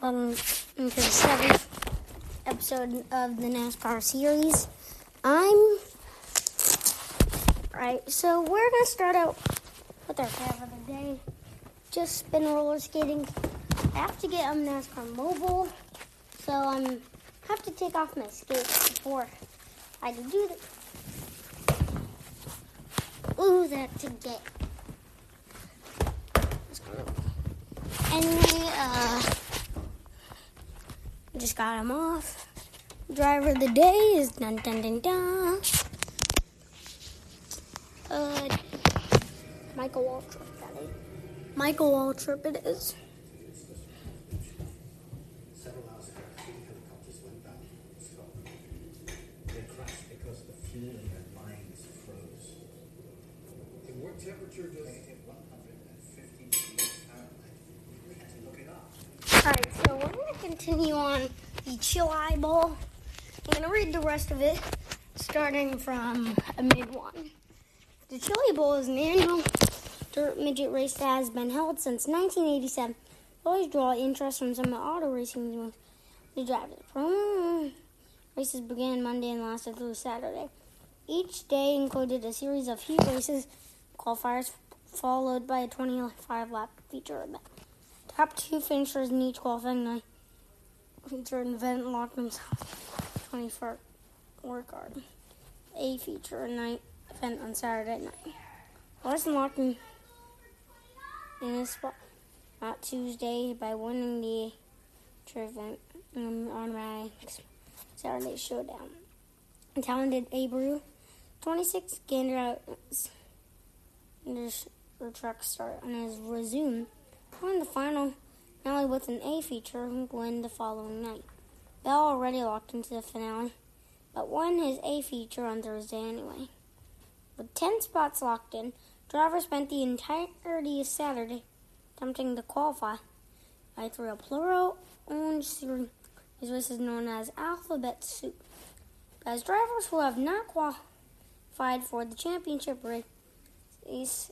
welcome to the seventh episode of the NASCAR series. I'm right, so we're gonna start out with our favorite of the day. Just been roller skating. I have to get on NASCAR mobile, so I'm have to take off my skates before I can do that. Ooh, that to get. Anyway, uh, just got him off. Driver of the day is dun dun dun dun. Uh, Michael Waltrip, that is. Michael Waltrip it is. Temperature does hit 150 degrees Fahrenheit. We had to look it up. Alright, so we're going to continue on the Chili Bowl. I'm going to read the rest of it, starting from a mid one. The Chili Bowl is an annual dirt midget race that has been held since 1987. Always draw interest from some of the auto racing the drivers. Mm. Races began Monday and lasted through Saturday. Each day included a series of heat races, qualifiers, followed by a 25 lap feature event. Top two finishers in each qualifying night feature event locked themselves 24 work hard. A feature night event on Saturday night. Larson locked in, his spot on Tuesday by winning the event um, on my Saturday showdown. Talented Abreu, 26 gander out the truck start on his resume won the final finale with an A feature win the following night. Bell already locked into the finale, but won his A feature on Thursday anyway. With 10 spots locked in, driver spent the entirety of Saturday attempting to qualify by through a plural orange series. Race is known as Alphabet Soup. As drivers who have not qualified for the championship race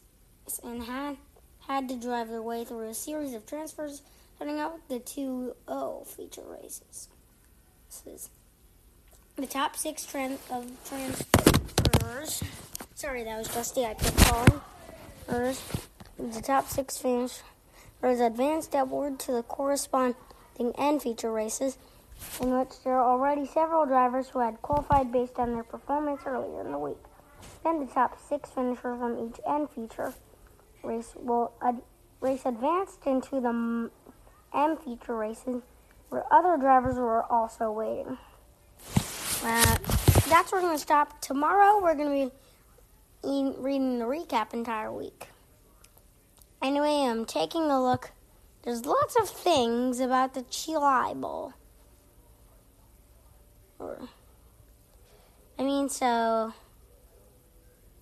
and had had to drive their way through a series of transfers, starting out with the 2 0 feature races. This is the top six tran- of transfers. Sorry, that was Dusty. I kept calling. The top six finishers advanced upward to the corresponding end feature races, in which there are already several drivers who had qualified based on their performance earlier in the week. Then the top six finishers from each end feature race will ad- race advanced into the M feature races where other drivers were also waiting. Uh, that's where we're going to stop. Tomorrow we're going to be e- reading the recap entire week. Anyway, I'm taking a look. There's lots of things about the Chili Bowl. Or, I mean, so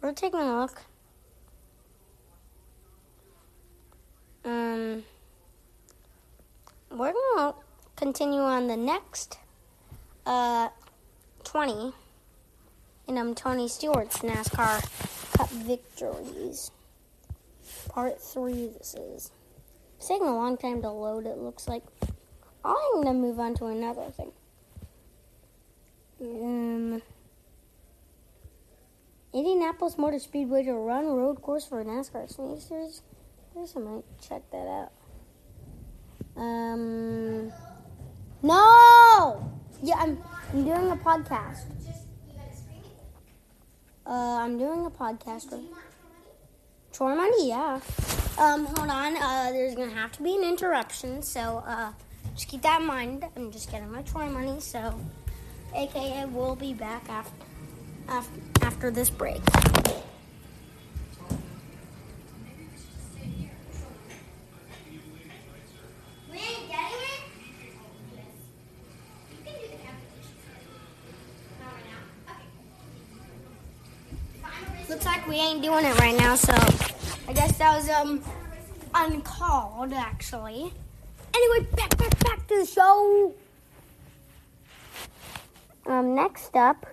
we're taking a look. Um, we're gonna continue on the next uh 20 and I'm Tony Stewart's NASCAR Cup victories. Part three. This is it's taking a long time to load. It looks like I'm gonna move on to another thing. Um. Indianapolis Motor Speedway to run road course for NASCAR Series. I guess I might check that out. Um, no. Yeah, I'm, I'm doing a podcast. Uh, I'm doing a podcast. With, Troy money, yeah. Um, hold on. Uh, there's gonna have to be an interruption, so uh, just keep that in mind. I'm just getting my Troy money, so AKA we'll be back after after, after this break. We ain't doing it right now, so I guess that was um uncalled actually. Anyway, back back back to the show. Um, next up,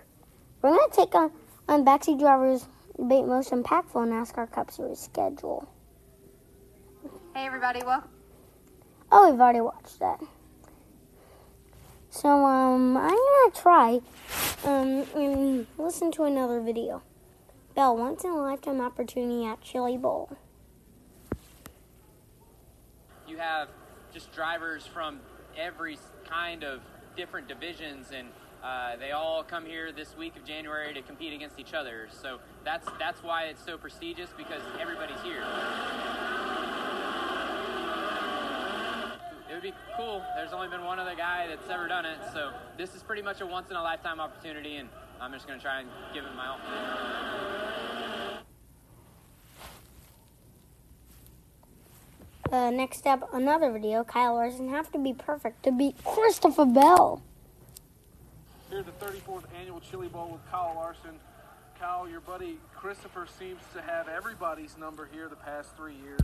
we're gonna take on on backseat drivers debate most impactful NASCAR Cup Series schedule. Hey everybody, well, Oh, we've already watched that. So um, I'm gonna try um and listen to another video. Bell, once in a lifetime opportunity at Chili Bowl. you have just drivers from every kind of different divisions and uh, they all come here this week of January to compete against each other. So that's that's why it's so prestigious because everybody's here. It would be cool. There's only been one other guy that's ever done it, so this is pretty much a once in a lifetime opportunity, and I'm just gonna try and give it my all. Uh, next up, another video. Kyle Larson have to be perfect to beat Christopher Bell. Here's the 34th annual Chili Bowl with Kyle Larson. Kyle, your buddy Christopher seems to have everybody's number here the past three years.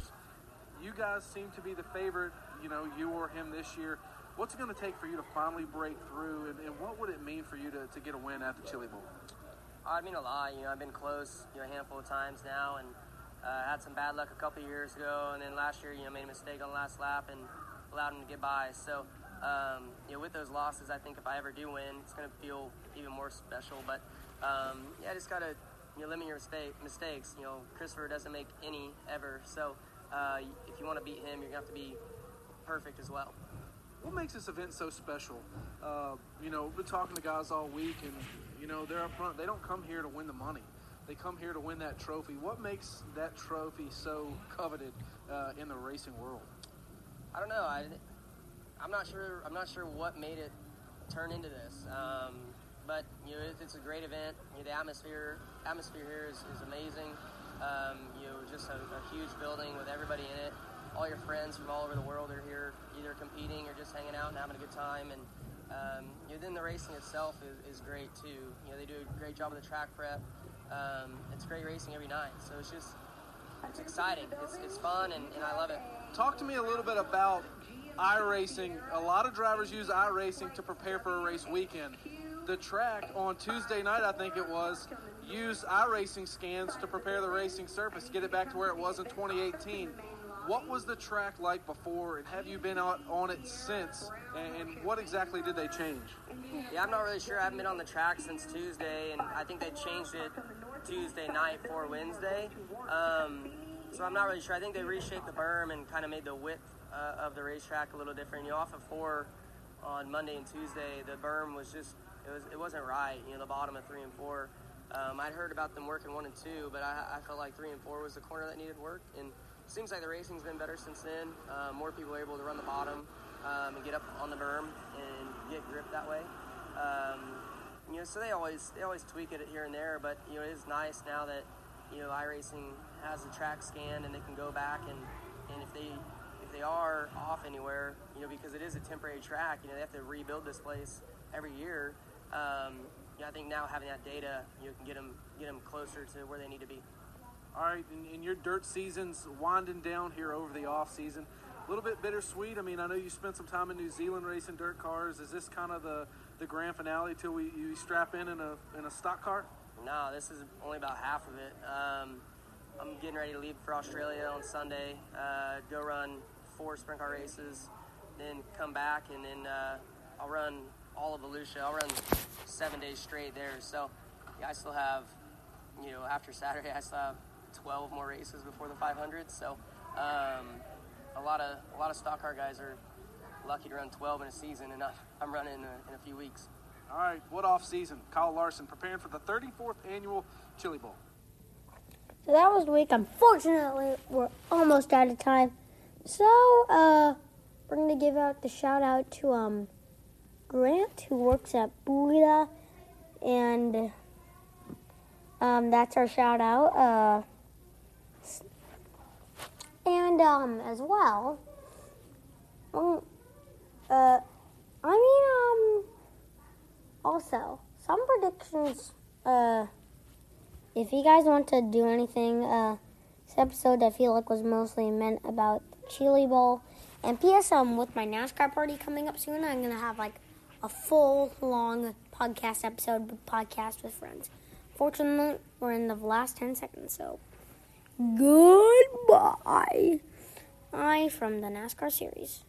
You guys seem to be the favorite, you know, you or him this year. What's it going to take for you to finally break through, and, and what would it mean for you to, to get a win at the Chili Bowl? I mean a lot. You know, I've been close, you know, a handful of times now, and uh, had some bad luck a couple years ago, and then last year, you know, made a mistake on the last lap and allowed him to get by. So, um, you know, with those losses, I think if I ever do win, it's going to feel even more special. But um, yeah, I just gotta you know, limit your mistake, mistakes. You know, Christopher doesn't make any ever, so uh, if you want to beat him, you're gonna have to be perfect as well. What makes this event so special? Uh, you know, we've been talking to guys all week, and you know they're up front. They don't come here to win the money. They come here to win that trophy. What makes that trophy so coveted uh, in the racing world? I don't know. I, I'm not sure. I'm not sure what made it turn into this. Um, but you know, it, it's a great event. You know, the atmosphere atmosphere here is, is amazing. Um, you know, just a, a huge building with everybody in it. All your friends from all over the world are here, either competing or just hanging out and having a good time. And um, you know, then the racing itself is, is great too. You know, they do a great job of the track prep. Um, it's great racing every night, so it's just it's exciting. It's, it's fun, and, and I love it. Talk to me a little bit about iRacing. A lot of drivers use iRacing to prepare for a race weekend. The track on Tuesday night, I think it was, used iRacing scans to prepare the racing surface, get it back to where it was in 2018. What was the track like before, and have you been out on it since? And, and what exactly did they change? Yeah, I'm not really sure. I haven't been on the track since Tuesday, and I think they changed it Tuesday night for Wednesday. Um, so I'm not really sure. I think they reshaped the berm and kind of made the width uh, of the racetrack a little different. You know, off of four on Monday and Tuesday, the berm was just it was it wasn't right. You know, the bottom of three and four. Um, I'd heard about them working one and two, but I, I felt like three and four was the corner that needed work. And it seems like the racing's been better since then. Uh, more people are able to run the bottom um, and get up on the berm and get grip that way. Um, you know, so they always they always tweak it here and there, but you know, it is nice now that you know iRacing has the track scanned and they can go back and and if they if they are off anywhere, you know, because it is a temporary track, you know, they have to rebuild this place every year. Um, you know, I think now having that data, you can get them get them closer to where they need to be. All right, and, and your dirt season's winding down here over the off season. A little bit bittersweet. I mean, I know you spent some time in New Zealand racing dirt cars. Is this kind of the, the grand finale till we you strap in in a in a stock car? No, this is only about half of it. Um, I'm getting ready to leave for Australia on Sunday. Uh, go run four sprint car races, then come back, and then uh, I'll run all of Volusia. I'll run seven days straight there. So yeah, I still have, you know, after Saturday, I still have 12 more races before the 500. So um, a lot of a lot of stock car guys are lucky to run 12 in a season, and I'm, I'm running in a, in a few weeks. All right, what off season? Kyle Larson preparing for the 34th annual Chili Bowl. So that was the week. Unfortunately, we're almost out of time. So, uh, we're gonna give out the shout out to um Grant who works at Buddha, and um that's our shout out. Uh, and um as well, um, uh, I mean um also some predictions. Uh if you guys want to do anything, uh, this episode I feel like was mostly meant about the Chili Bowl. And P.S. Um, with my NASCAR party coming up soon, I'm gonna have like a full long podcast episode, podcast with friends. Fortunately, we're in the last ten seconds, so goodbye. I from the NASCAR series.